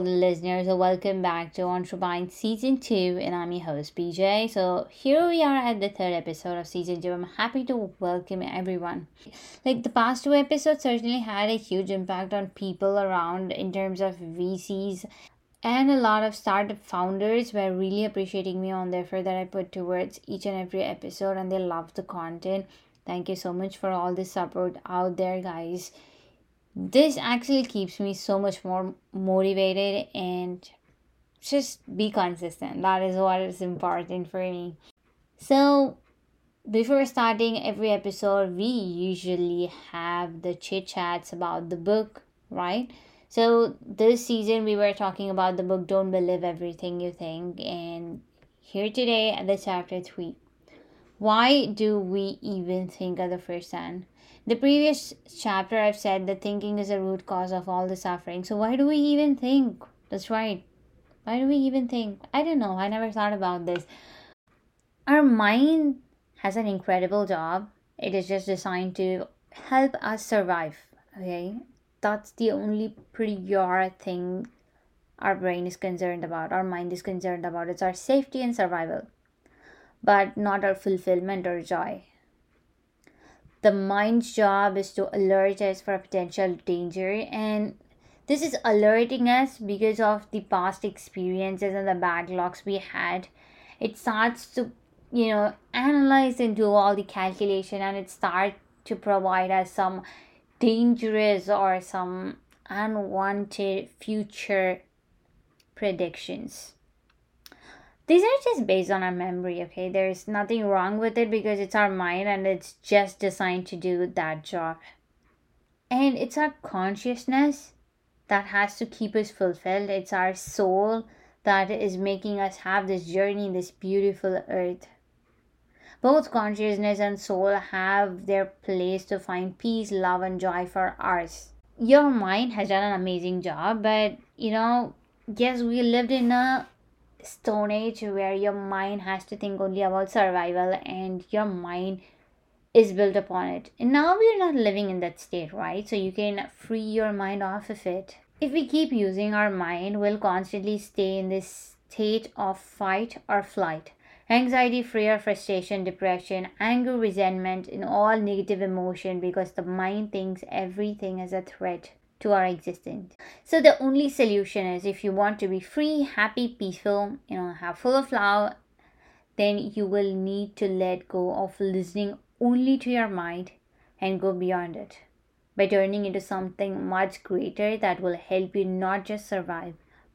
the listeners. Welcome back to Entrepine Season 2, and I'm your host, BJ. So here we are at the third episode of Season 2. I'm happy to welcome everyone. Like the past two episodes certainly had a huge impact on people around in terms of VCs. And a lot of startup founders were really appreciating me on the effort that I put towards each and every episode, and they loved the content. Thank you so much for all the support out there, guys this actually keeps me so much more motivated and just be consistent. That is what is important for me. So, before starting every episode, we usually have the chit chats about the book, right? So, this season we were talking about the book Don't Believe Everything You Think, and here today at the chapter 3. Why do we even think at the first hand? The previous chapter I've said that thinking is the root cause of all the suffering. So why do we even think? That's right. Why do we even think? I don't know. I never thought about this. Our mind has an incredible job. It is just designed to help us survive. Okay? That's the only prior thing our brain is concerned about, our mind is concerned about. It's our safety and survival, but not our fulfillment or joy the mind's job is to alert us for a potential danger and this is alerting us because of the past experiences and the bad backlogs we had. It starts to you know analyze and do all the calculation and it starts to provide us some dangerous or some unwanted future predictions these are just based on our memory okay? There's nothing wrong with it because it's our mind and it's just designed to do that job. And it's our consciousness that has to keep us fulfilled. It's our soul that is making us have this journey this beautiful earth. Both consciousness and soul have their place to find peace love and joy for us. Your mind has done an amazing job but you know yes we lived in a stone age where your mind has to think only about survival and your mind is built upon it. And now we're not living in that state, right? So you can free your mind off of it. If we keep using our mind, we'll constantly stay in this state of fight or flight. Anxiety, fear, frustration, depression, anger, resentment, and all negative emotion because the mind thinks everything is a threat to our existence. So the only solution is if you want to be free, happy, peaceful, you know, have full of love, then you will need to let go of listening only to your mind and go beyond it by turning into something much greater that will help you not just survive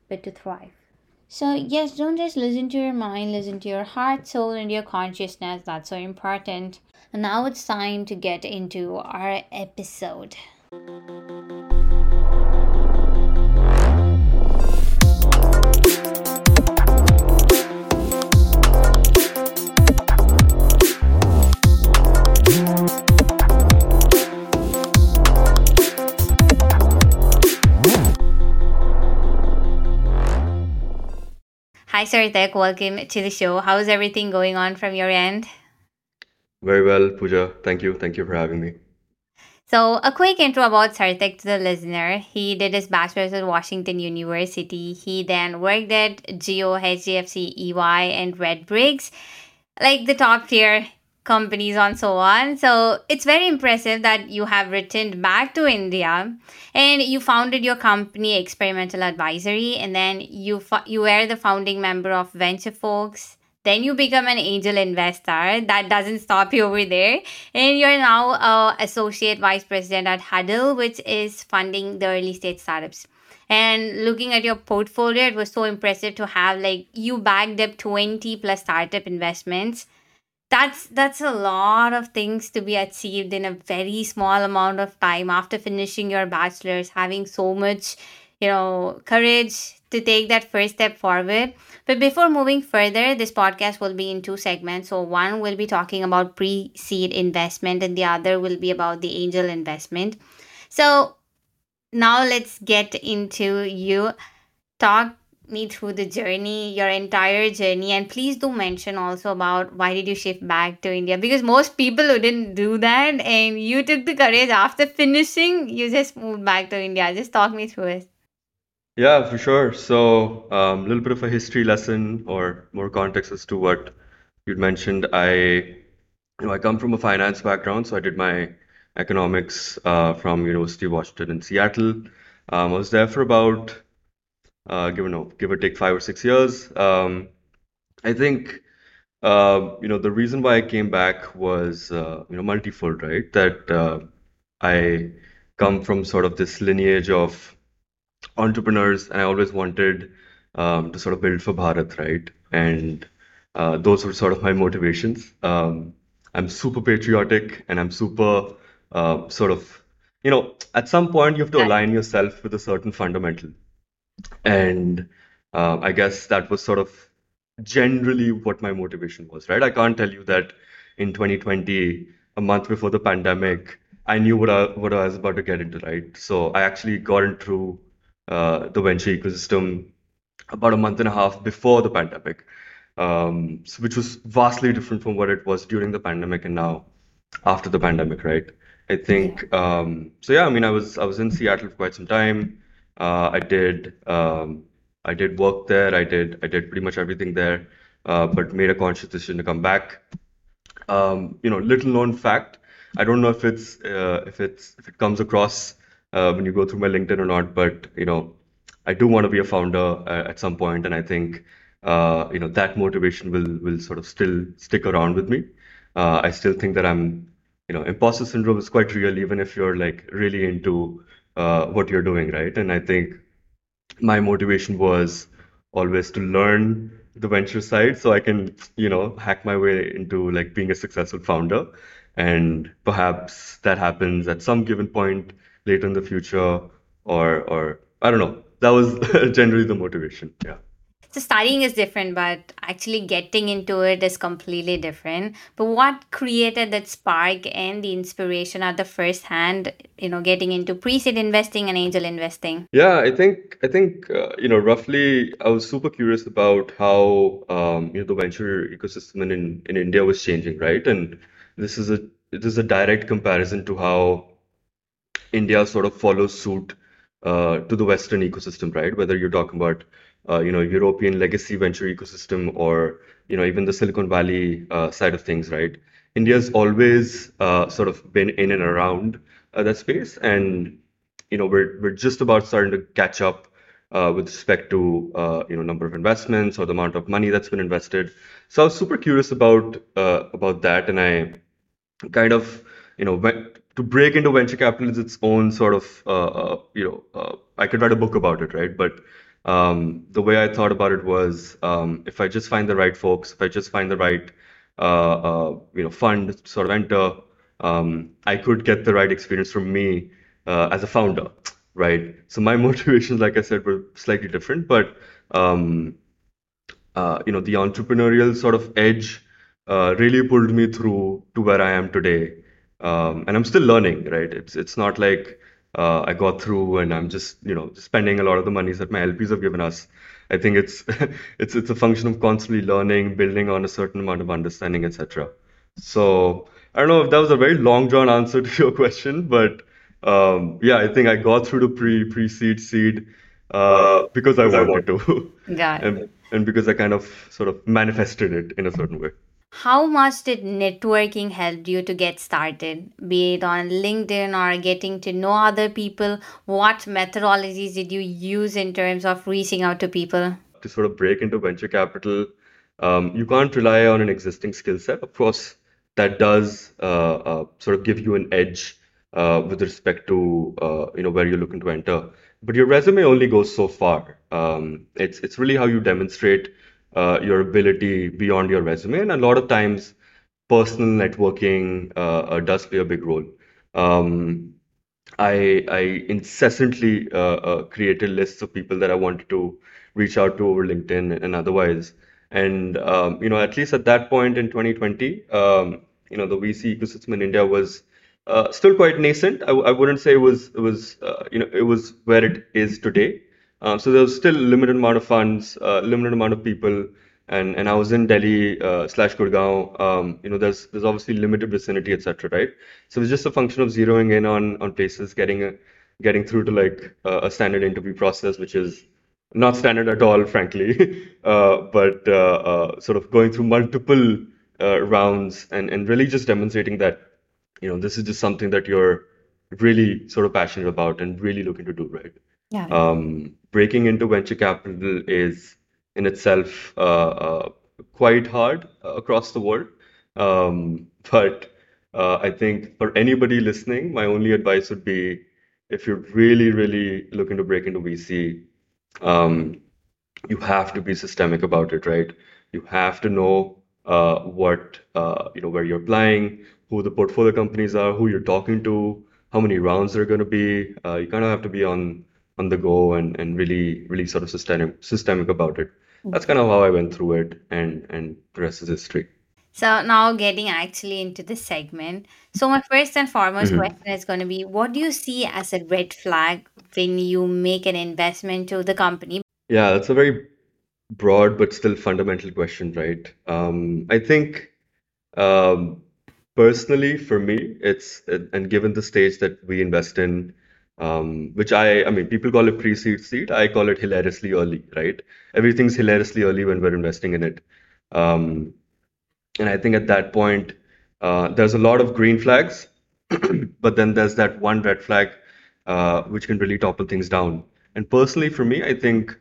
but to thrive. So, yes, don't just listen to your mind, listen to your heart, soul, and your consciousness. That's so important. And now it's time to get into our episode. Hi, Sarthak. Welcome to the show. How's everything going on from your end? Very well, Pooja. Thank you. Thank you for having me. So, a quick intro about Sarthak to the listener. He did his bachelor's at Washington University. He then worked at Jio, HDFC, EY, and Red Briggs, like the top tier companies and so on. So it's very impressive that you have returned back to India and you founded your company Experimental Advisory and then you you were the founding member of Venture Folks. Then you become an angel investor. That doesn't stop you over there. And you're now a associate vice president at Huddle, which is funding the early stage startups and looking at your portfolio it was so impressive to have like you backed up 20 plus startup investments that's that's a lot of things to be achieved in a very small amount of time after finishing your bachelor's having so much you know courage to take that first step forward. But before moving further this podcast will be in two segments. So one will be talking about pre-seed investment and the other will be about the angel investment. So now let's get into you. Talk me through the journey, your entire journey, and please do mention also about why did you shift back to India because most people wouldn't do that, and you took the courage after finishing, you just moved back to India. Just talk me through it. Yeah, for sure. So, um, a little bit of a history lesson or more context as to what you'd mentioned. I, you know, I come from a finance background, so I did my economics uh, from University of Washington in Seattle. Um, I was there for about, uh, give or no, give or take five or six years. Um, I think, uh, you know, the reason why I came back was, uh, you know, multifold, right? That uh, I come from sort of this lineage of entrepreneurs, and I always wanted um, to sort of build for Bharat, right? And uh, those were sort of my motivations. Um, I'm super patriotic, and I'm super uh, sort of, you know, at some point you have to align yourself with a certain fundamental. And uh, I guess that was sort of generally what my motivation was, right? I can't tell you that in 2020, a month before the pandemic, I knew what I what I was about to get into, right? So I actually got into uh, the venture ecosystem about a month and a half before the pandemic, um, so which was vastly different from what it was during the pandemic and now after the pandemic, right? I think um, so. Yeah, I mean, I was I was in Seattle for quite some time. Uh, I did um, I did work there. I did I did pretty much everything there, uh, but made a conscious decision to come back. Um, you know, little known fact. I don't know if it's uh, if it's if it comes across uh, when you go through my LinkedIn or not, but you know, I do want to be a founder uh, at some point, and I think uh, you know that motivation will will sort of still stick around with me. I still think that I'm, you know, imposter syndrome is quite real, even if you're like really into uh, what you're doing, right? And I think my motivation was always to learn the venture side so I can, you know, hack my way into like being a successful founder. And perhaps that happens at some given point later in the future, or or I don't know. That was generally the motivation. Yeah. So studying is different, but actually getting into it is completely different. But what created that spark and the inspiration at the first hand, you know, getting into pre-seed investing and angel investing? Yeah, I think I think uh, you know roughly I was super curious about how um, you know the venture ecosystem in in in India was changing, right? And this is a this is a direct comparison to how India sort of follows suit uh, to the Western ecosystem, right? Whether you're talking about uh, you know European legacy venture ecosystem or you know even the Silicon Valley uh, side of things, right? India's always uh, sort of been in and around uh, that space, and you know we're we're just about starting to catch up uh, with respect to you know number of investments or the amount of money that's been invested. So I was super curious about about that, and I kind of you know when, to break into venture capital is its own sort of you know I could write a book about it right but um, the way I thought about it was um, if I just find the right folks if I just find the right uh, uh, you know fund sort of enter um, I could get the right experience from me uh, as a founder right so my motivations like I said were slightly different but um, uh, you know, the entrepreneurial sort of edge uh, really pulled me through to where I am today. Um, and I'm still learning, right? It's it's not like uh, I got through and I'm just, you know, spending a lot of the monies that my LPs have given us. I think it's it's it's a function of constantly learning, building on a certain amount of understanding, etc. So I don't know if that was a very long drawn answer to your question, but um, yeah, I think I got through the pre pre-seed seed uh, Uh, because I wanted want. to. Got it. and and because I kind of sort of manifested it in a certain way. How much did networking help you to get started, be it on LinkedIn or getting to know other people? What methodologies did you use in terms of reaching out to people? To sort of break into venture capital, um, you can't rely on an existing skill set. Of course, that does uh, uh, sort of give you an edge uh, with respect to uh, you know where you're looking to enter. But your resume only goes so far. Um, it's it's really how you demonstrate uh, your ability beyond your resume, and a lot of times personal networking uh, uh, does play a big role. Um, I I incessantly uh, uh, created lists of people that I wanted to reach out to over LinkedIn and otherwise. And um, you know, at least at that point in 2020, um, you know, the VC ecosystem in India was uh, still quite nascent. I, I wouldn't say it was it was uh, you know it was where it is today. Um, so there was still a limited amount of funds, uh, limited amount of people, and and I was in Delhi uh, slash Gurgaon. Um, you know, there's there's obviously limited vicinity, etc. Right? So it's just a function of zeroing in on on places, getting a getting through to like uh, a standard interview process, which is not standard at all, frankly, uh, but uh, uh, sort of going through multiple uh, rounds and, and really just demonstrating that, you know, this is just something that you're really sort of passionate about and really looking to do, right? Yeah. Um, breaking into venture capital is in itself uh, uh, quite hard uh, across the world. Um, but I think for anybody listening, my only advice would be if you're really, really looking to break into VC, um, you have to be systemic about it, right? You have to know uh, what uh, you know where you're applying, who the portfolio companies are, who you're talking to, how many rounds there are going to be. Uh, you kind of have to be on on the go and and really really sort of systemic systemic about it. That's kind of how I went through it, and and the rest is history. So now getting actually into the segment. So my first and foremost hmm question is going to be what do you see as a red flag when you make an investment to the company? Yeah, that's a very broad but still fundamental question, right? Um, I think um, personally for me, it's and given the stage that we invest in, um, which I I mean people call it pre-seed seed, I call it hilariously early, right? Everything's hilariously early when we're investing in it. Um, and I think at that point, uh, there's a lot of green flags, but then there's that one red flag, uh, which can really topple things down. And personally, for me, I think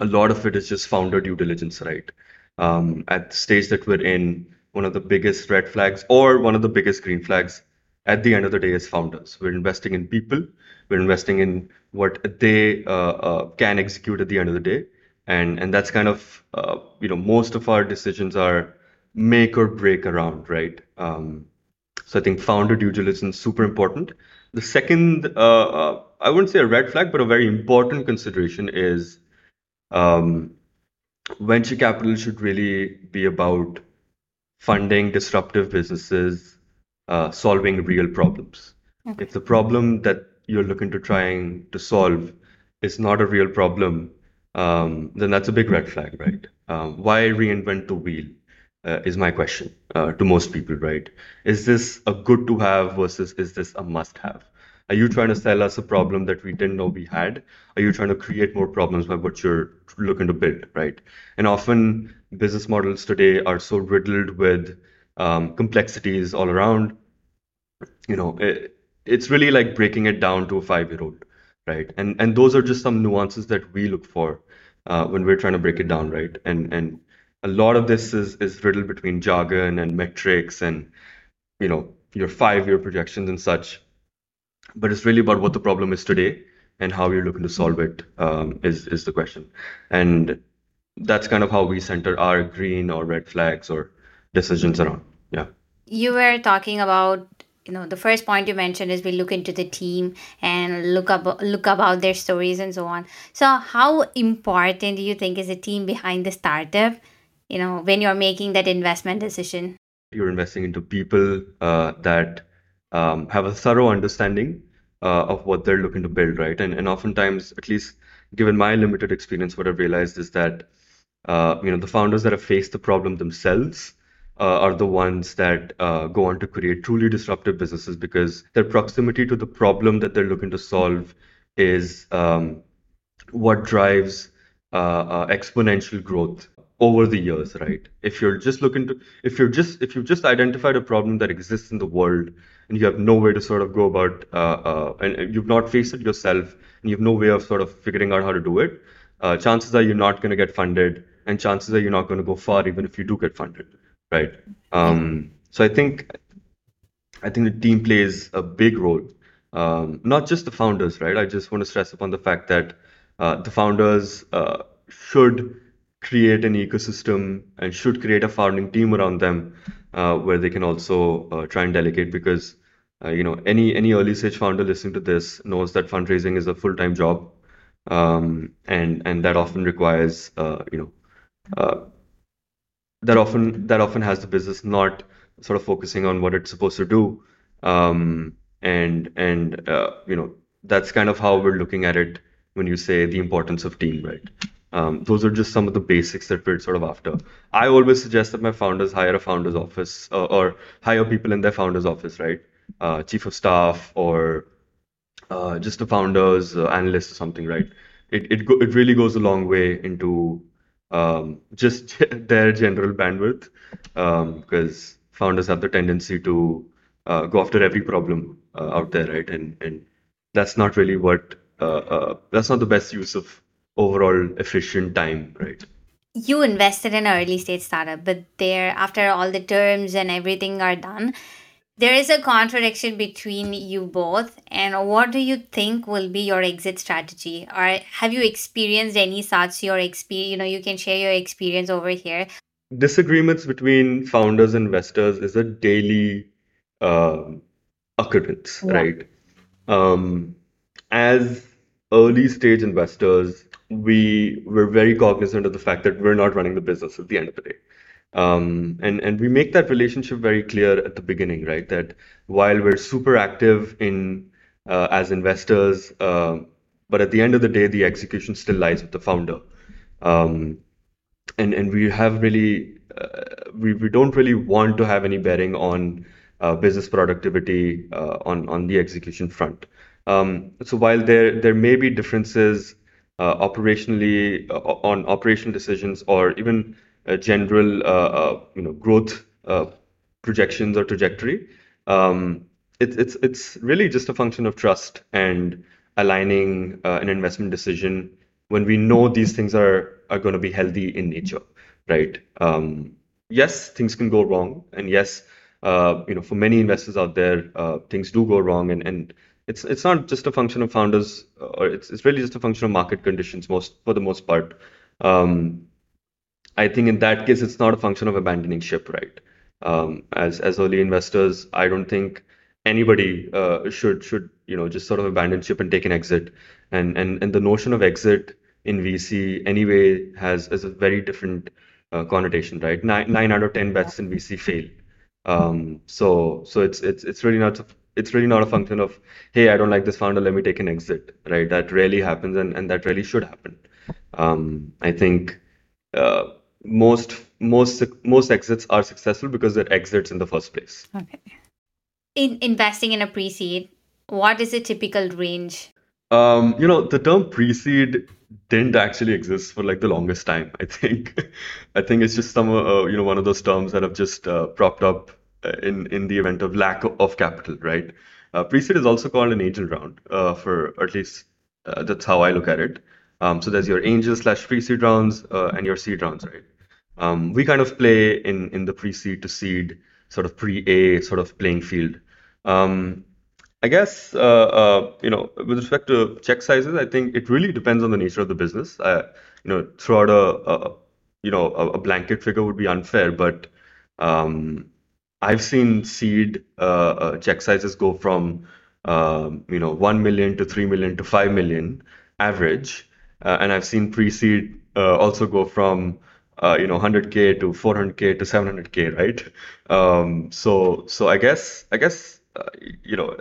a lot of it is just founder due diligence, right? Um, at the stage that we're in, one of the biggest red flags or one of the biggest green flags at the end of the day as founders. We're investing in people, we're investing in what they uh, uh, can execute at the end of the day. And, and that's kind of, uh, you know, most of our decisions are make or break around, right? Um, so I think founder due diligence is super important. The second, uh, I wouldn't say a red flag, but a very important consideration is um, venture capital should really be about funding disruptive businesses, uh, solving real problems. Okay. If the problem that you're looking to trying to solve is not a real problem, um, then that's a big red flag, right? Um, why reinvent the wheel? Uh, is my question uh, to most people, right? Is this a good to have versus is this a must have? Are you trying to sell us a problem that we didn't know we had? Are you trying to create more problems by what you're looking to build, right? And often business models today are so riddled with um, complexities all around. You know, it, it's really like breaking it down to a five-year-old, right? And and those are just some nuances that we look for uh, when we're trying to break it down, right? And and a lot of this is is riddled between jargon and metrics and you know your five-year projections and such but it's really about what the problem is today and how you're looking to solve it um, is is the question and that's kind of how we center our green or red flags or decisions around yeah You were talking about, you know, the first point you mentioned is we look into the team and look up look about their stories and so on. So how important do you think is the team behind the startup, you know, when you're making that investment decision? you're investing into people uh, that um, have a thorough understanding uh, of what they're looking to build, right? And and oftentimes, at least given my limited experience, what I've realized is that uh, you know the founders that have faced the problem themselves uh, are the ones that uh, go on to create truly disruptive businesses because their proximity to the problem that they're looking to solve is um, what drives uh, uh, exponential growth over the years, right? If you're just looking to, if you're just, if you've just identified a problem that exists in the world and you have no way to sort of go about, uh, uh, and you've not faced it yourself and you have no way of sort of figuring out how to do it, chances are you're not going to get funded and chances are you're not going to go far even if you do get funded, right? Um, so I think I think the team plays a big role. Um, not just the founders, right? I just want to stress upon the fact that uh, the founders uh, should create an ecosystem and should create a founding team around them uh, where they can also uh, try and delegate because uh, you know any any early stage founder listening to this knows that fundraising is a full-time job um, and and that often requires uh, you know that often that often has the business not sort of focusing on what it's supposed to do. Um, and and uh, you know that's kind of how we're looking at it when you say the importance of team right? Um, those are just some of the basics that we're sort of after. I always suggest that my founders hire a founder's office uh, or hire people in their founder's office right? Uh, chief of staff or uh, just a founder's uh, analyst or something, right? It it go, it really goes a long way into um, just their general bandwidth because um, founders have the tendency to uh, go after every problem uh, out there, right? And and that's not really what uh, uh, that's not the best use of overall efficient time, right? You invested in an early stage startup, but there, after all the terms and everything are done, there is a contradiction between you both. And what do you think will be your exit strategy? Or have you experienced any such your experience? You know, you can share your experience over here. Disagreements between founders and investors is a daily uh, occurrence, yeah. right? Um, as early stage investors, we were very cognizant of the fact that we're not running the business at the end of the day. Um, and and we make that relationship very clear at the beginning, right? That while we're super active in uh, as investors, uh, but at the end of the day, the execution still lies with the founder. Um, and and we have really uh, we we don't really want to have any bearing on uh, business productivity uh, on on the execution front. Um, so while there there may be differences uh, operationally on operational decisions or even general you know growth projections or trajectory, um, it's it's it's really just a function of trust and aligning an investment decision when we know these things are are going to be healthy in nature, right? Um, yes, things can go wrong, and yes, uh, you know, for many investors out there, uh, things do go wrong, and and it's it's not just a function of founders, uh, or it's it's really just a function of market conditions most for the most part. Um, I think in that case, it's not a function of abandoning ship, right? Um, as as early investors, I don't think anybody uh, should should you know just sort of abandon ship and take an exit. And and and the notion of exit in VC anyway has has a very different uh, connotation, right? Nine nine out of ten bets in VC fail. Um, so so it's it's it's really not it's really not a function of hey I don't like this founder let me take an exit right that rarely happens and, and that really should happen. Um, I think uh, most most most exits are successful because they're exits in the first place. Okay. In investing in a pre-seed, what is a typical range? Um, you know the term pre-seed didn't actually exist for like the longest time. I think, I think it's just some uh, you know one of those terms that have just uh, propped up uh, in in the event of lack of capital, right? Uh, pre-seed is also called an angel round, uh, for at least uh, that's how I look at it. Um, so there's your angel slash pre-seed rounds uh, and your seed rounds, right? Um, we kind of play in in the pre-seed to seed sort of pre-A sort of playing field. Um, I guess, uh, uh, you know, with respect to check sizes, I think it really depends on the nature of the business. Uh, you know, throughout a, a you know, a, a, blanket figure would be unfair, but um, I've seen seed uh, uh, check sizes go from, um, you know, 1 million to 3 million to 5 million average. Uh, and I've seen pre-seed also go from, you know, 100K to 400K to 700K, right? Um, so, so I guess, I guess, uh, you know,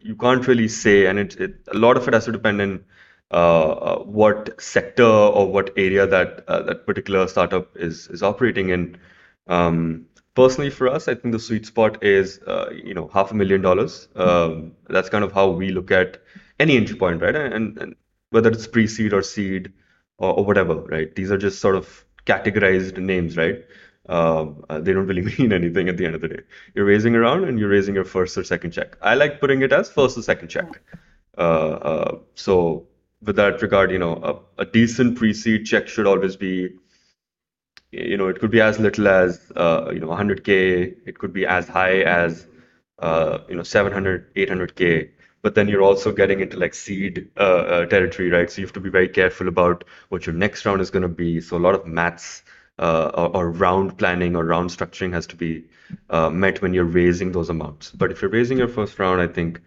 you can't really say, and it, it a lot of it has to depend on uh, uh, what sector or what area that uh, that particular startup is is operating in. Um, personally, for us, I think the sweet spot is uh, you know half a million dollars. Um, that's kind of how we look at any entry point, right? And, and whether it's pre-seed or seed or, or whatever, right? These are just sort of categorized names, right? Uh, they don't really mean anything at the end of the day. You're raising around and you're raising your first or second check. I like putting it as first or second check. Uh, uh, so with that regard, you know, a, a decent pre-seed check should always be, you know, it could be as little as, uh, you know, 100K. It could be as high as, uh, you know, 700, 800K. But then you're also getting into like seed uh, territory, right? So you have to be very careful about what your next round is going to be. So a lot of maths uh, or, or, round planning or round structuring has to be uh, met when you're raising those amounts. But if you're raising your first round, I think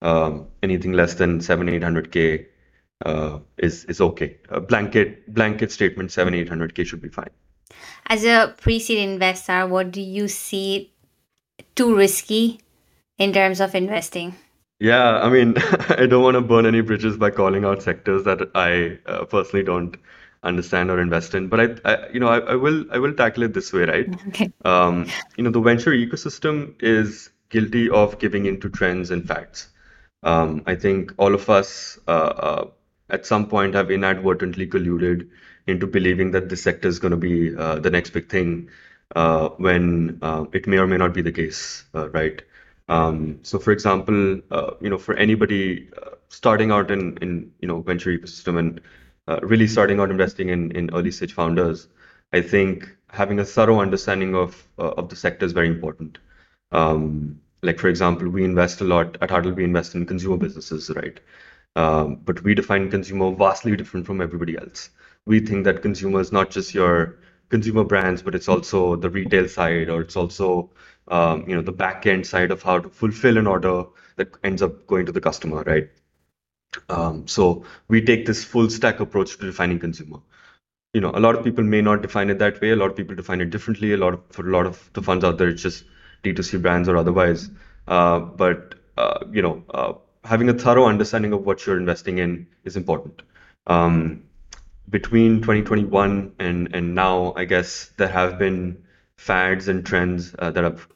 um, anything less than seven, eight hundred k uh, is is okay. A blanket blanket statement seven, eight hundred k should be fine. As a pre-seed investor, what do you see too risky in terms of investing? Yeah, I mean, I don't want to burn any bridges by calling out sectors that I uh, personally don't understand or invest in. But I, I you know, I, I, will I will tackle it this way, right? Okay. Um, you know, the venture ecosystem is guilty of giving into trends and facts. Um, I think all of us uh, uh, at some point have inadvertently colluded into believing that this sector is going to be uh, the next big thing uh, when uh, it may or may not be the case, uh, right? Um, so, for example, uh, you know, for anybody uh, starting out in in you know venture ecosystem and uh, really starting out investing in in early stage founders, I think having a thorough understanding of uh, of the sector is very important. Um, like for example, we invest a lot at Huddle. We invest in consumer businesses, right? Um, but we define consumer vastly different from everybody else. We think that consumer is not just your consumer brands, but it's also the retail side, or it's also um, you know the back end side of how to fulfill an order that ends up going to the customer, right? Um, so we take this full stack approach to defining consumer. You know, a lot of people may not define it that way. A lot of people define it differently. A lot of for a lot of the funds out there, it's just D2C brands or otherwise. Uh, but uh, you know, uh, having a thorough understanding of what you're investing in is important. Um, between 2021 and and now, I guess there have been fads and trends uh, that have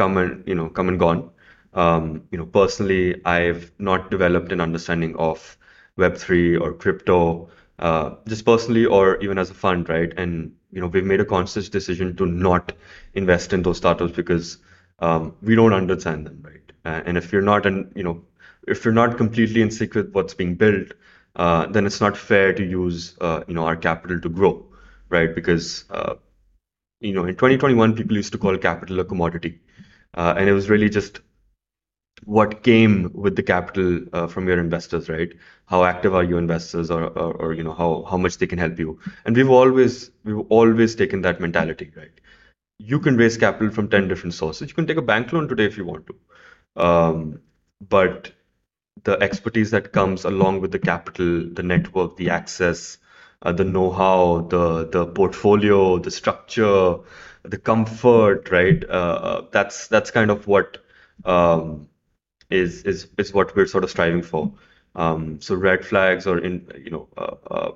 come and you know come and gone. Um, you know, personally, I've not developed an understanding of Web3 or crypto, uh, just personally or even as a fund, right? And you know, we've made a conscious decision to not invest in those startups because um, we don't understand them, right? Uh, and if you're not, an, you know, if you're not completely in sync with what's being built, uh, then it's not fair to use, uh, you know, our capital to grow, right? Because uh, you know, in 2021, people used to call capital a commodity, uh, and it was really just what came with the capital uh, from your investors, right? How active are your investors, or, or, or you know how how much they can help you. And we've always we've always taken that mentality, right? You can raise capital from 10 different sources. You can take a bank loan today if you want to. Um, but the expertise that comes along with the capital, the network, the access, uh, the know-how, the the portfolio, the structure, the comfort, right? Uh, uh that's that's kind of what um, is is is what we're sort of striving for. Um, so red flags or in you know uh, uh,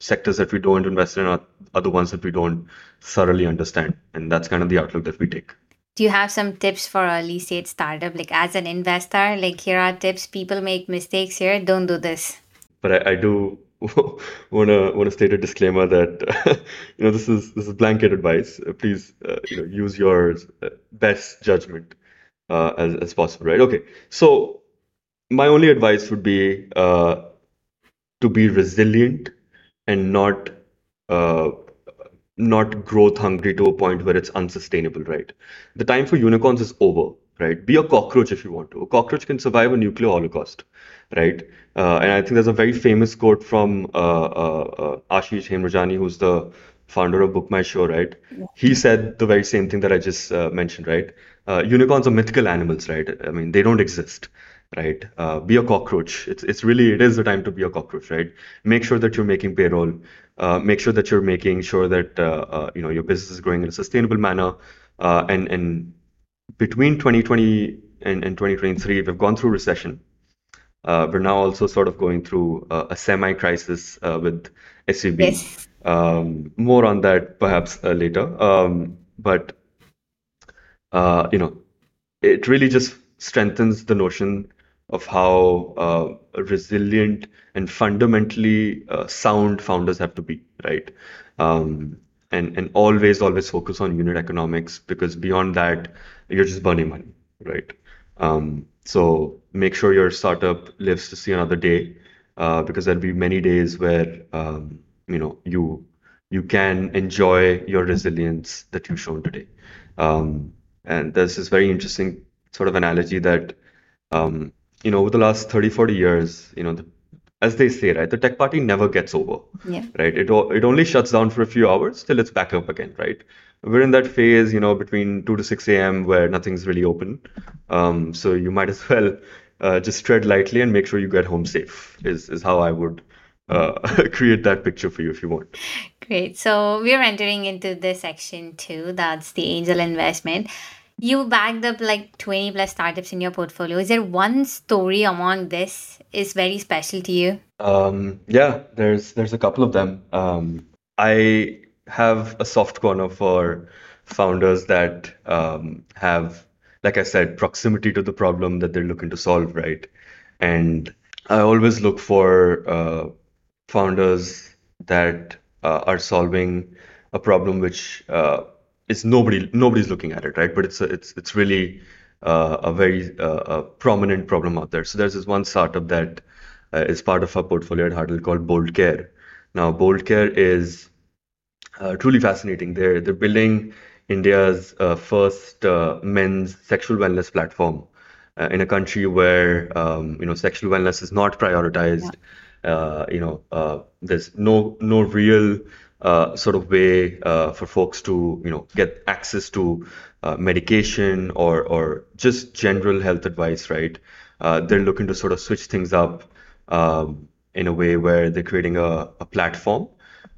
sectors that we don't invest in are, are the ones that we don't thoroughly understand, and that's kind of the outlook that we take. Do you have some tips for early stage startup? Like as an investor, like here are tips. People make mistakes here. Don't do this. But I, I do want to want to state a disclaimer that you know this is this is blanket advice. Please uh, you know use your uh, best judgment uh, as, as possible, right? Okay, so my only advice would be uh, to be resilient and not uh, not growth hungry to a point where it's unsustainable, right? The time for unicorns is over, right? Be a cockroach if you want to. A cockroach can survive a nuclear holocaust, right? Uh, and I think there's a very famous quote from uh, uh, uh Ashish Hemrajani, who's the founder of Book My Show, right? He said the very same thing that I just uh, mentioned, right? Uh, unicorns are mythical animals, right? I mean, they don't exist, right? Uh, be a cockroach. It's it's really it is the time to be a cockroach, right? Make sure that you're making payroll. Uh, make sure that you're making sure that you know your business is growing in a sustainable manner. Uh, and and between 2020 and, and 2023, we've gone through recession. we're now also sort of going through a semi-crisis with SVB. Yes. Um, more on that perhaps uh, later. Um, but uh, you know, it really just strengthens the notion of how uh, resilient and fundamentally uh, sound founders have to be, right? Um, and and always always focus on unit economics because beyond that you're just burning money, right? Um, so make sure your startup lives to see another day uh, because there'll be many days where um, you know you you can enjoy your resilience that you've shown today. Um, and there's this very interesting sort of analogy that um, you know over the last 30 40 years you know the, as they say right the tech party never gets over yeah. right it, it only shuts down for a few hours till it's back up again right we're in that phase you know between 2 to 6 a.m where nothing's really open um, so you might as well uh, just tread lightly and make sure you get home safe is is how i would uh, create that picture for you if you want. Great. So we're entering into this section two. That's the angel investment. You backed up like 20 plus startups in your portfolio. Is there one story among this is very special to you? Um, yeah, there's there's a couple of them. Um, I have a soft corner for founders that um, have, like I said, proximity to the problem that they're looking to solve, right? And I always look for uh, founders that uh, are solving a problem which uh, is nobody nobody's looking at it, right? But it's a, it's it's really uh, a very uh, a prominent problem out there. So there's this one startup that uh, is part of our portfolio at Huddle called Bold Care. Now, Bold Care is uh, truly fascinating. They're they're building India's uh, first uh, men's sexual wellness platform uh, in a country where um, you know sexual wellness is not prioritized. Uh, you know, uh, there's no no real uh, sort of way uh, for folks to you know get access to uh, medication or or just general health advice, right? Uh, they're looking to sort of switch things up um, in a way where they're creating a, a platform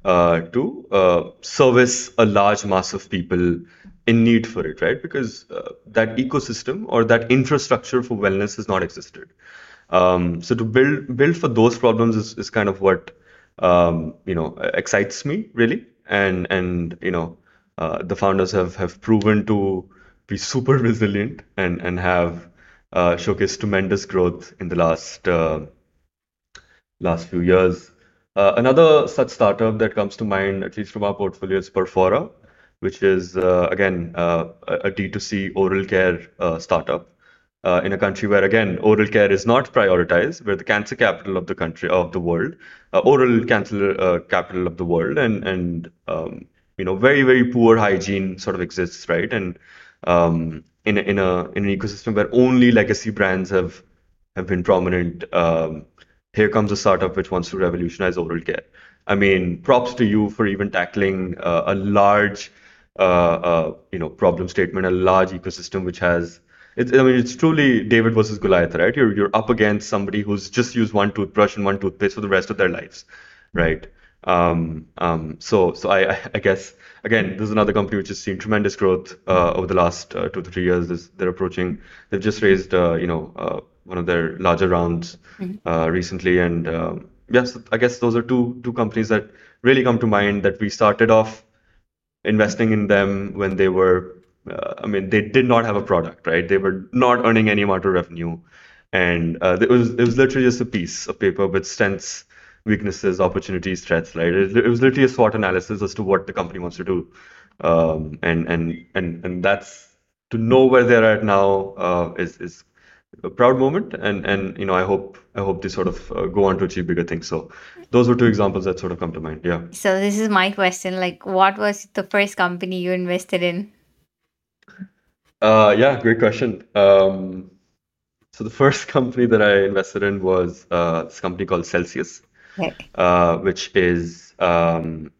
uh, to uh, service a large mass of people in need for it, right? Because uh, that ecosystem or that infrastructure for wellness has not existed. Um, so to build build for those problems is, is kind of what um, you know excites me really, and and you know uh, the founders have have proven to be super resilient and and have uh, showcased tremendous growth in the last uh, last few years. Uh, another such startup that comes to mind, at least from our portfolio, is Perfora, which is uh, again uh, a a D2C oral care uh, startup uh, in a country where again oral care is not prioritized. We're the cancer capital of the country of the world, oral cancer capital of the world, and and um, you know very very poor hygiene sort of exists, right? And um, in in a in an ecosystem where only legacy brands have have been prominent. Um, here comes a startup which wants to revolutionize oral care. I mean, props to you for even tackling uh, a large, uh, uh, you know, problem statement, a large ecosystem which has. I mean, it's truly David versus Goliath, right? You're you're up against somebody who's just used one toothbrush and one toothpaste for the rest of their lives, right? Um, um, so so I I guess again, this is another company which has seen tremendous growth uh, over the last uh, two to three years. They're approaching. They've just raised, uh, you know, one of their larger rounds uh, recently, and um, yes, I guess those are two two companies that really come to mind that we started off investing in them when they were, uh, I mean, they did not have a product, right? They were not earning any amount of revenue, and uh, it was it was literally just a piece of paper with strengths, weaknesses, opportunities, threats, right? It, it was literally a SWOT analysis as to what the company wants to do, um, and and and and that's to know where they're at now uh, is is a proud moment, and and you know I hope I hope they sort of uh, go on to achieve bigger things. So those were two examples that sort of come to mind. Yeah. So this is my question. Like, what was the first company you invested in? Uh, yeah, great question. Um, so the first company that I invested in was uh, this company called Celcius, Okay. uh, which is um,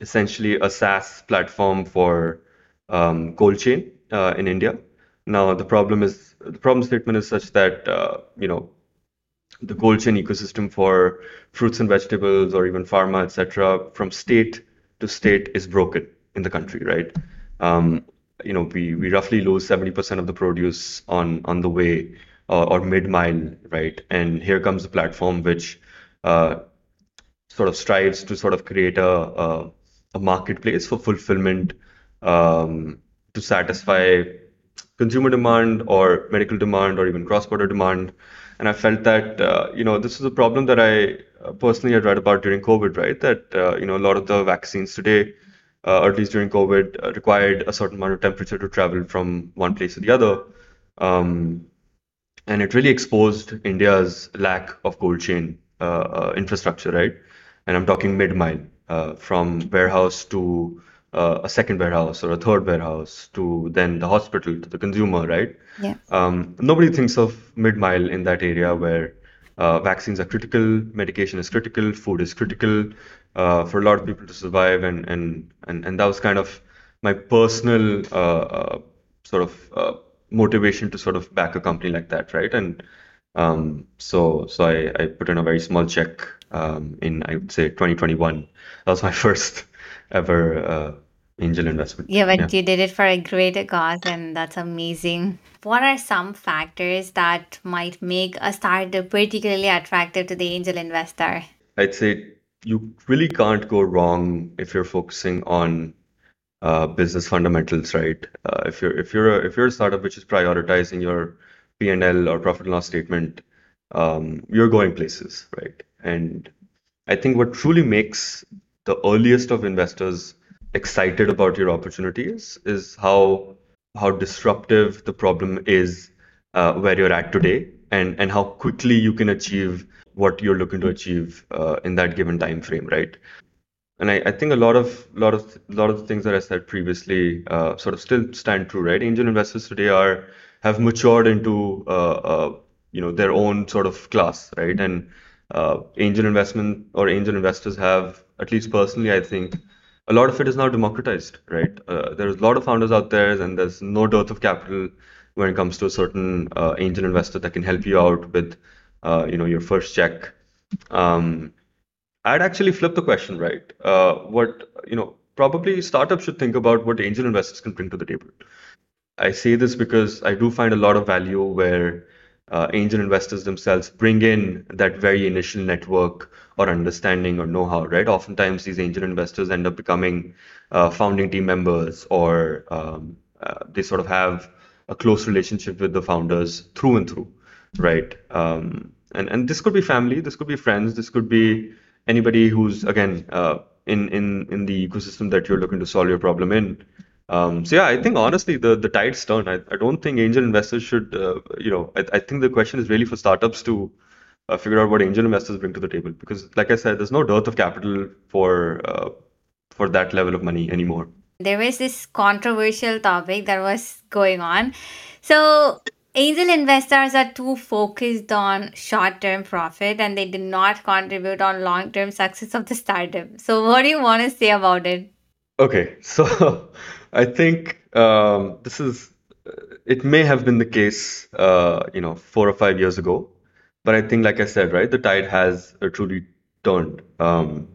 essentially a SaaS platform for um, cold chain uh, in India. Now the problem is the problem statement is such that uh, you know the cold chain ecosystem for fruits and vegetables or even pharma, etc., from state to state is broken in the country, right? Um, you know, we, we roughly lose 70% of the produce on on the way uh, or mid mile, right? And here comes a platform which uh, sort of strives to sort of create a a, a marketplace for fulfillment um, to satisfy consumer demand or medical demand or even cross-border demand. And I felt that uh, you know this is a problem that I uh, personally had read about during COVID, right? That uh, you know a lot of the vaccines today, uh, or at least during COVID, uh, required a certain amount of temperature to travel from one place to the other. Um, and it really exposed India's lack of cold chain uh, infrastructure, right? And I'm talking mid-mile, uh, from warehouse to uh, a second warehouse or a third warehouse to then the hospital to the consumer, right? Yeah. Um, nobody thinks of mid-mile in that area where uh, vaccines are critical, medication is critical, food is critical uh, for a lot of people to survive, and and and and that was kind of my personal uh, uh, sort of uh, motivation to sort of back a company like that, right? And um, so so I, I put in a very small check um, in I would say 2021. That was my first ever uh, angel investment. Yeah, Yeah. but you did it for a greater cause, and that's amazing. What are some factors that might make a startup particularly attractive to the angel investor? I'd say you really can't go wrong if you're focusing on uh, business fundamentals, right? Uh, if you're if you're a, if you're a startup which is prioritizing your P&L or profit and loss statement, um, you're going places, right? And I think what truly makes the earliest of investors excited about your opportunities is how how disruptive the problem is uh, where you're at today and and how quickly you can achieve what you're looking to achieve uh, in that given time frame right? And I, I think a lot of lot of lot of the things that I said previously uh, sort of still stand true right? Angel investors today are have matured into uh, uh, you know their own sort of class right? And uh, angel investment or angel investors have at least personally I think a lot of it is now democratized, right? Uh, there's a lot of founders out there, and there's no dearth of capital when it comes to a certain uh, angel investor that can help you out with, uh, you know, your first check. Um, I'd actually flip the question, right? Uh, what you know, probably startups should think about what angel investors can bring to the table. I say this because I do find a lot of value where uh, angel investors themselves bring in that very initial network or understanding or know-how, right? Oftentimes, these angel investors end up becoming uh, founding team members, or um, uh, they sort of have a close relationship with the founders through and through, right? Um, and and this could be family, this could be friends, this could be anybody who's again uh, in in in the ecosystem that you're looking to solve your problem in. Um, so yeah, I think honestly the the tide's turned. I, I don't think angel investors should, uh, you know, I, I think the question is really for startups to uh, figure out what angel investors bring to the table because, like I said, there's no dearth of capital for uh, for that level of money anymore. There was this controversial topic that was going on. So angel investors are too focused on short-term profit and they did not contribute on long-term success of the startup. So what do you want to say about it? Okay, so I think um, this is it may have been the case, uh, you know, four or five years ago, but I think, like I said, right, the tide has uh, truly turned. Um,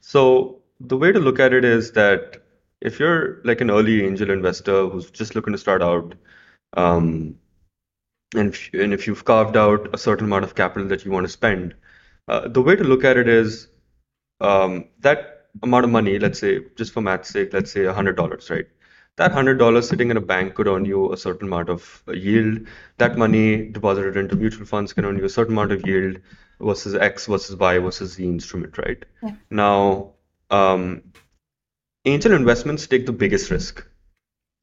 so the way to look at it is that if you're like an early angel investor who's just looking to start out, um, and if, and if you've carved out a certain amount of capital that you want to spend, uh, the way to look at it is um, that amount of money, let's say, just for math's sake, let's say $100, right? That $100 sitting in a bank could earn you a certain amount of yield. That money deposited into mutual funds can earn you a certain amount of yield versus X versus Y versus Z instrument, right? Yeah. Now, um, angel investments take the biggest risk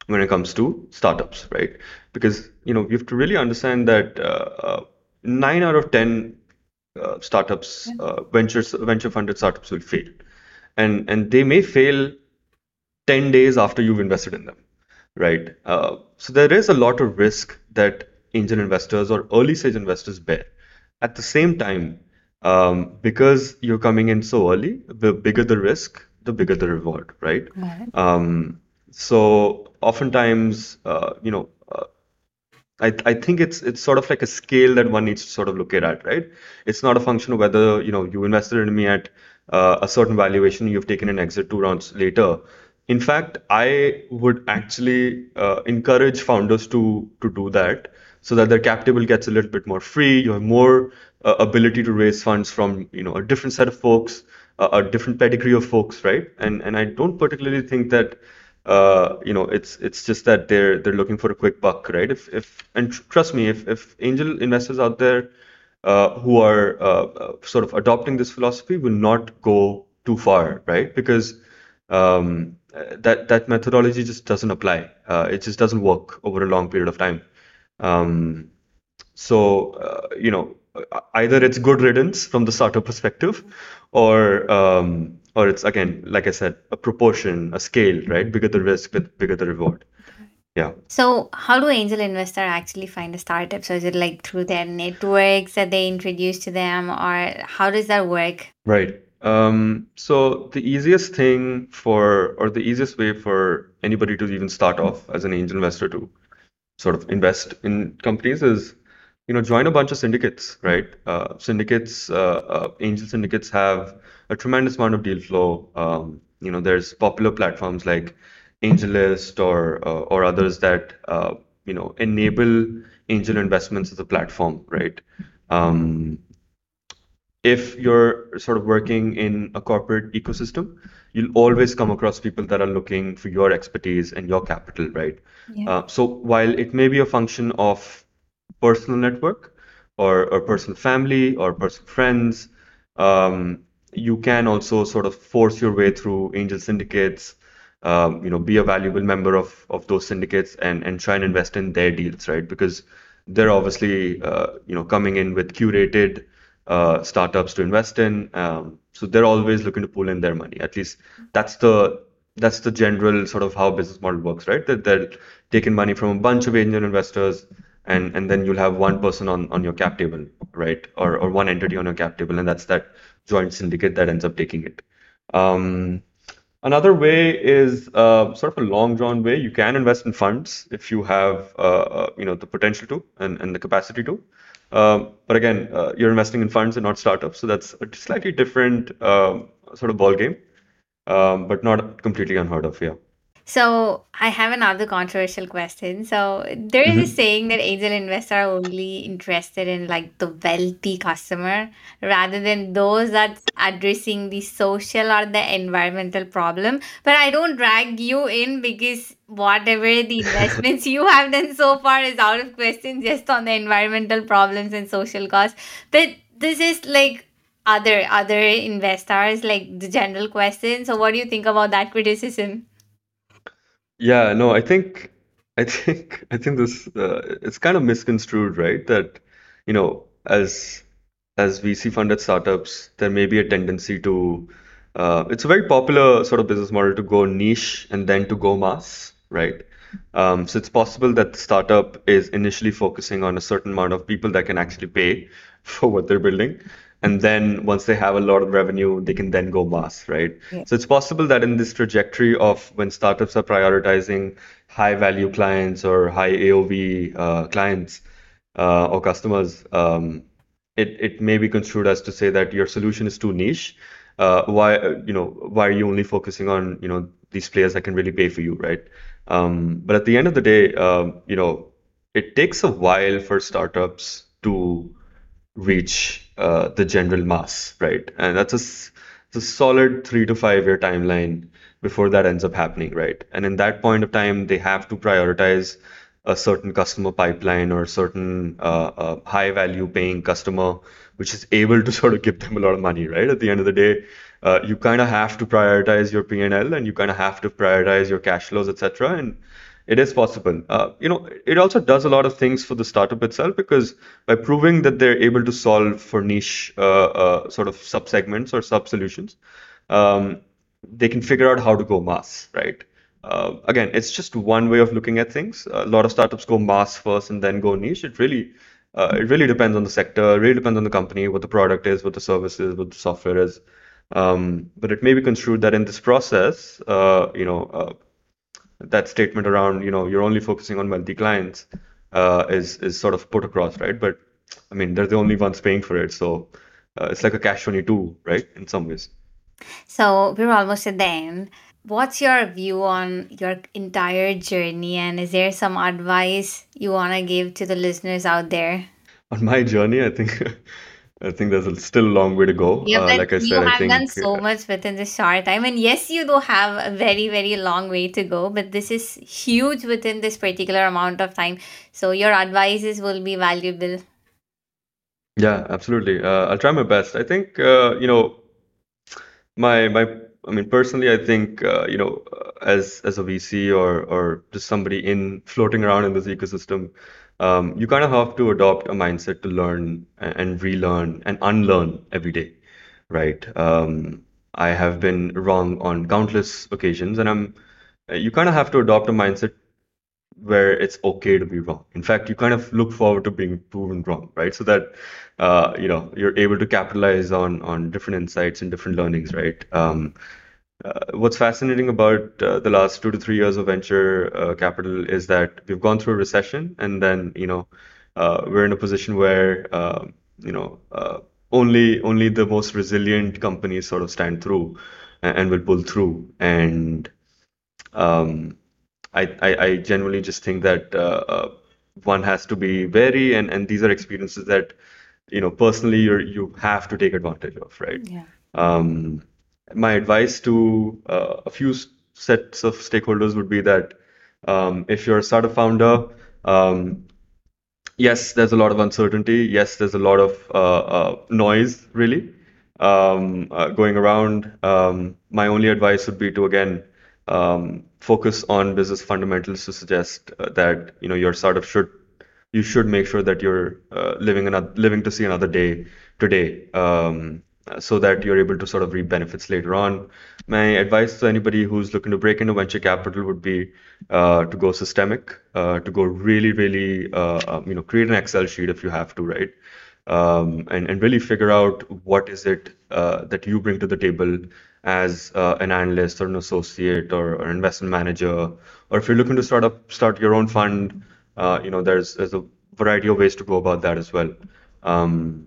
when it comes to startups, right? Because you know you have to really understand that uh, uh, nine out of ten uh, startups, Yeah. uh, ventures, venture funded startups will fail and and they may fail 10 days after you've invested in them right uh, so there is a lot of risk that angel investors or early stage investors bear at the same time um, because you're coming in so early the bigger the risk the bigger the reward right Right. um, so oftentimes uh, you know uh, I, I think it's it's sort of like a scale that one needs to sort of look at, right? It's not a function of whether, you know, you invested in me at uh, a certain valuation, you've taken an exit two rounds later. In fact, I would actually uh, encourage founders to to do that so that their cap table gets a little bit more free. You have more uh, ability to raise funds from, you know, a different set of folks, a, a different pedigree of folks, right? And and I don't particularly think that uh, you know, it's it's just that they're they're looking for a quick buck, right? If if and tr- trust me, if if angel investors out there uh, who are uh, uh, sort of adopting this philosophy will not go too far, right? Because um, that that methodology just doesn't apply. Uh, it just doesn't work over a long period of time. Um, so, uh, you know, either it's good riddance from the startup perspective, or um, or it's again, like I said, a proportion, a scale, right? Bigger the risk, bigger the reward. Yeah. So how do angel investor actually find a startup? So is it like through their networks that they introduce to them, or how does that work? Right. Um, so the easiest thing for, or the easiest way for anybody to even start off as an angel investor to sort of invest in companies is, you know, join a bunch of syndicates, right? Uh, syndicates, uh, uh, angel syndicates have a tremendous amount of deal flow. Um, you know, there's popular platforms like AngelList or uh, or others that uh, you know enable angel investments as a platform, right? Um, if you're sort of working in a corporate ecosystem, you'll always come across people that are looking for your expertise and your capital, right? Yeah. Uh, so while it may be a function of personal network, or or personal family or personal friends. Um, you can also sort of force your way through angel syndicates. Um, you know, be a valuable member of of those syndicates and and try and invest in their deals, right? Because they're obviously uh, you know coming in with curated uh, startups to invest in. Um, so they're always looking to pull in their money. At least that's the that's the general sort of how business model works, right? That they're taking money from a bunch of angel investors, and and then you'll have one person on on your cap table, right? Or or one entity on your cap table, and that's that joint syndicate that ends up taking it. Um, Another way is uh, sort of a long drawn way. You can invest in funds if you have uh, uh, you know the potential to and, and the capacity to. Um, but again, uh, you're investing in funds and not startups, so that's a slightly different um, sort of ball game, um, but not completely unheard of. Yeah. So I have another controversial question. So there is a hmm saying that angel investors are only interested in like the wealthy customer rather than those that's addressing the social or the environmental problem. But I don't drag you in because whatever the investments you have done so far is out of question just on the environmental problems and social costs. But this is like other other investors like the general question. So what do you think about that criticism? Yeah, no, I think I think I think this uh, it's kind of misconstrued, right? That you know, as as VC funded startups, there may be a tendency to uh, it's a very popular sort of business model to go niche and then to go mass, right? Um, so it's possible that the startup is initially focusing on a certain amount of people that can actually pay for what they're building. And then once they have a lot of revenue, they can then go mass, right? Yeah. So it's possible that in this trajectory of when startups are prioritizing high value clients or high AOV uh, clients uh, or customers, um, it, it may be construed as to say that your solution is too niche. Uh, why, you know, why are you only focusing on, you know, these players that can really pay for you, right? Um, but at the end of the day, um, you know, it takes a while for startups to reach uh, the general mass, right? And that's a, a solid three to five year timeline before that ends up happening, right? And in that point of time, they have to prioritize a certain customer pipeline or a certain uh, uh, high value paying customer, which is able to sort of give them a lot of money, right? At the end of the day, uh, you kind of have to prioritize your P&L and you kind of have to prioritize your cash flows, etc. And it is possible. Uh, you know, it also does a lot of things for the startup itself because by proving that they're able to solve for niche uh, uh, sort of sub-segments or sub-solutions, um, they can figure out how to go mass, right? Uh, again, it's just one way of looking at things. A lot of startups go mass first and then go niche. It really, uh, it really depends on the sector. Really depends on the company, what the product is, what the service is, what the software is. Um, but it may be construed that in this process, uh, you know, that statement around, you know, you're only focusing on wealthy clients uh, is is sort of put across, right? But I mean, they're the only ones paying for it, so uh, it's like a catch 22, right? In some ways. So we're almost at the end. What's your view on your entire journey, and is there some advice you want to give to the listeners out there? On my journey, I think I think there's a, still a long way to go. Yeah, Uh, but like I you said, I have done think so much within this short time. And yes, you do have a very, very long way to go, but this is huge within this particular amount of time. So your advices will be valuable. yeah, absolutely. Uh, I'll try my best. I think uh, you know my my I mean personally, I think uh, you know uh, as as a VC or or just somebody in floating around in this ecosystem, um, you kind of have to adopt a mindset to learn and, relearn and unlearn every day, right? Um, I have been wrong on countless occasions, and I'm you kind of have to adopt a mindset where it's okay to be wrong. In fact, you kind of look forward to being proven wrong, right? So that uh, you know you're able to capitalize on on different insights and different learnings, right? Um, what's fascinating about uh, the last two to three years of venture uh, capital is that we've gone through a recession, and then you know uh, we're in a position where uh, you know uh, only only the most resilient companies sort of stand through and, will pull through. And um, I, I, I generally just think that uh, uh, one has to be wary, and, and these are experiences that, you know, personally you you have to take advantage of, right? Yeah. My advice to uh, a few sets of stakeholders would be that um, if you're a startup founder, um, yes, there's a lot of uncertainty. Yes, there's a lot of uh, uh, noise, really, um, uh, going around. Um, my only advice would be to again um, focus on business fundamentals to suggest uh, that you know your startup should you should make sure that you're uh, living another living to see another day today um, so that you're able to sort of reap benefits later on. My advice to anybody who's looking to break into venture capital would be uh, to go systemic, uh, to go really, really, uh, um, you know, create an Excel sheet if you have to, right? Um, and, and really figure out what is it uh, that you bring to the table as uh, an analyst or an associate or, or an investment manager, or if you're looking to start up start your own fund, uh, you know, there's there's a variety of ways to go about that as well. Um,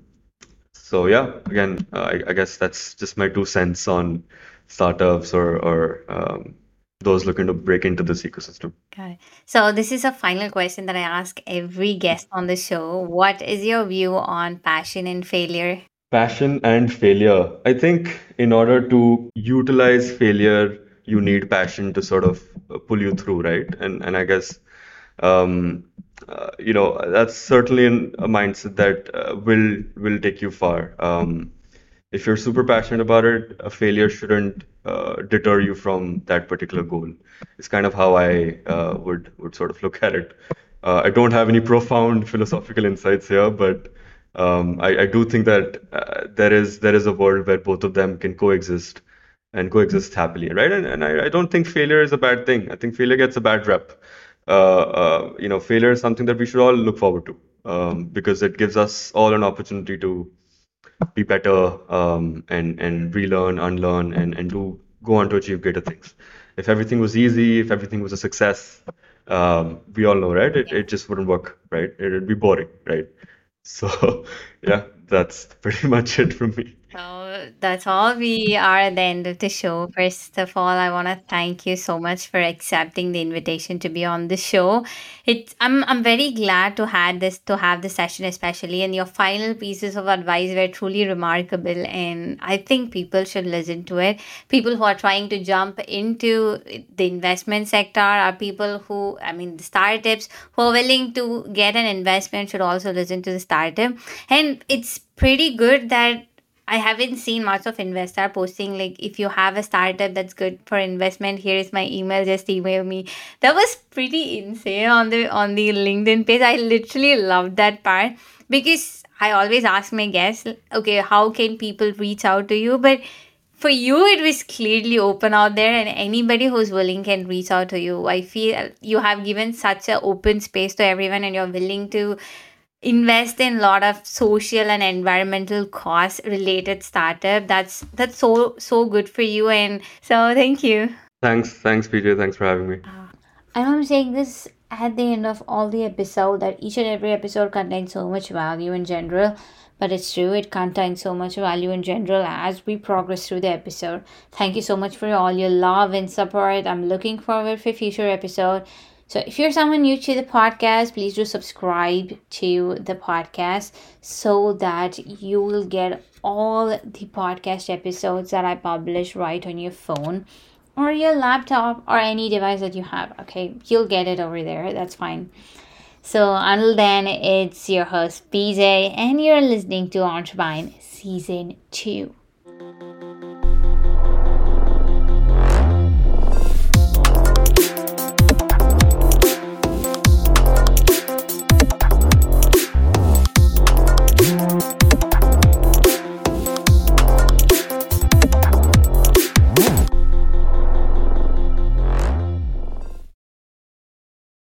so yeah, again, uh, I, I guess that's just my two cents on startups or or um, those looking to break into this ecosystem. Got it. So this is a final question that I ask every guest on the show. What is your view on passion and failure? Passion and failure. I think in order to utilize failure, you need passion to sort of uh, pull you through, right? And and I guess um, uh, you know that's certainly a mindset that uh, will will take you far. Um, if you're super passionate about it, a failure shouldn't uh, deter you from that particular goal. It's kind of how I uh, would would sort of look at it. Uh, I don't have any profound philosophical insights here, but um, I, I do think that uh, there is there is a world where both of them can coexist and coexist happily, right? And, and I, I don't think failure is a bad thing. I think failure gets a bad rep. Uh, uh, you know, failure is something that we should all look forward to um, because it gives us all an opportunity to be better um, and and relearn, unlearn, and and do go on to achieve greater things. If everything was easy, if everything was a success, um, we all know, right? It it just wouldn't work, right? It'd be boring, right? So yeah, that's pretty much it from me. That's all we are at the end of the show. First of all, I want to thank you so much for accepting the invitation to be on the show. It's I'm I'm very glad to had this to have this session, especially and your final pieces of advice were truly remarkable, and I think people should listen to it. People who are trying to jump into the investment sector are people who I mean the startups who are willing to get an investment should also listen to the startup, and it's pretty good that I haven't seen much of Investor posting like if you have a startup that's good for investment, here is my email, just email me. That was pretty insane on the on the LinkedIn page. I literally loved that part because I always ask my guests, okay, how can people reach out to you? But for you it was clearly open out there and anybody who's willing can reach out to you. I feel you have given such an open space to everyone and you're willing to invest in a lot of social and environmental cost related startup that's that's so so good for you and so thank you Thanks, thanks, PJ. Thanks for having me. Uh, I know I'm saying this at the end of all the episode that each and every episode contains so much value in general, but it's true it contains so much value in general as we progress through the episode. Thank you so much for all your love and support. I'm looking forward for future episode. So if you're someone new to the podcast, please do subscribe to the podcast so that you will get all the podcast episodes that I publish right on your phone or your laptop or any device that you have. Okay, you'll get it over there. That's fine. So until then, it's your host PJ, and you're listening to Entrepine Season 2.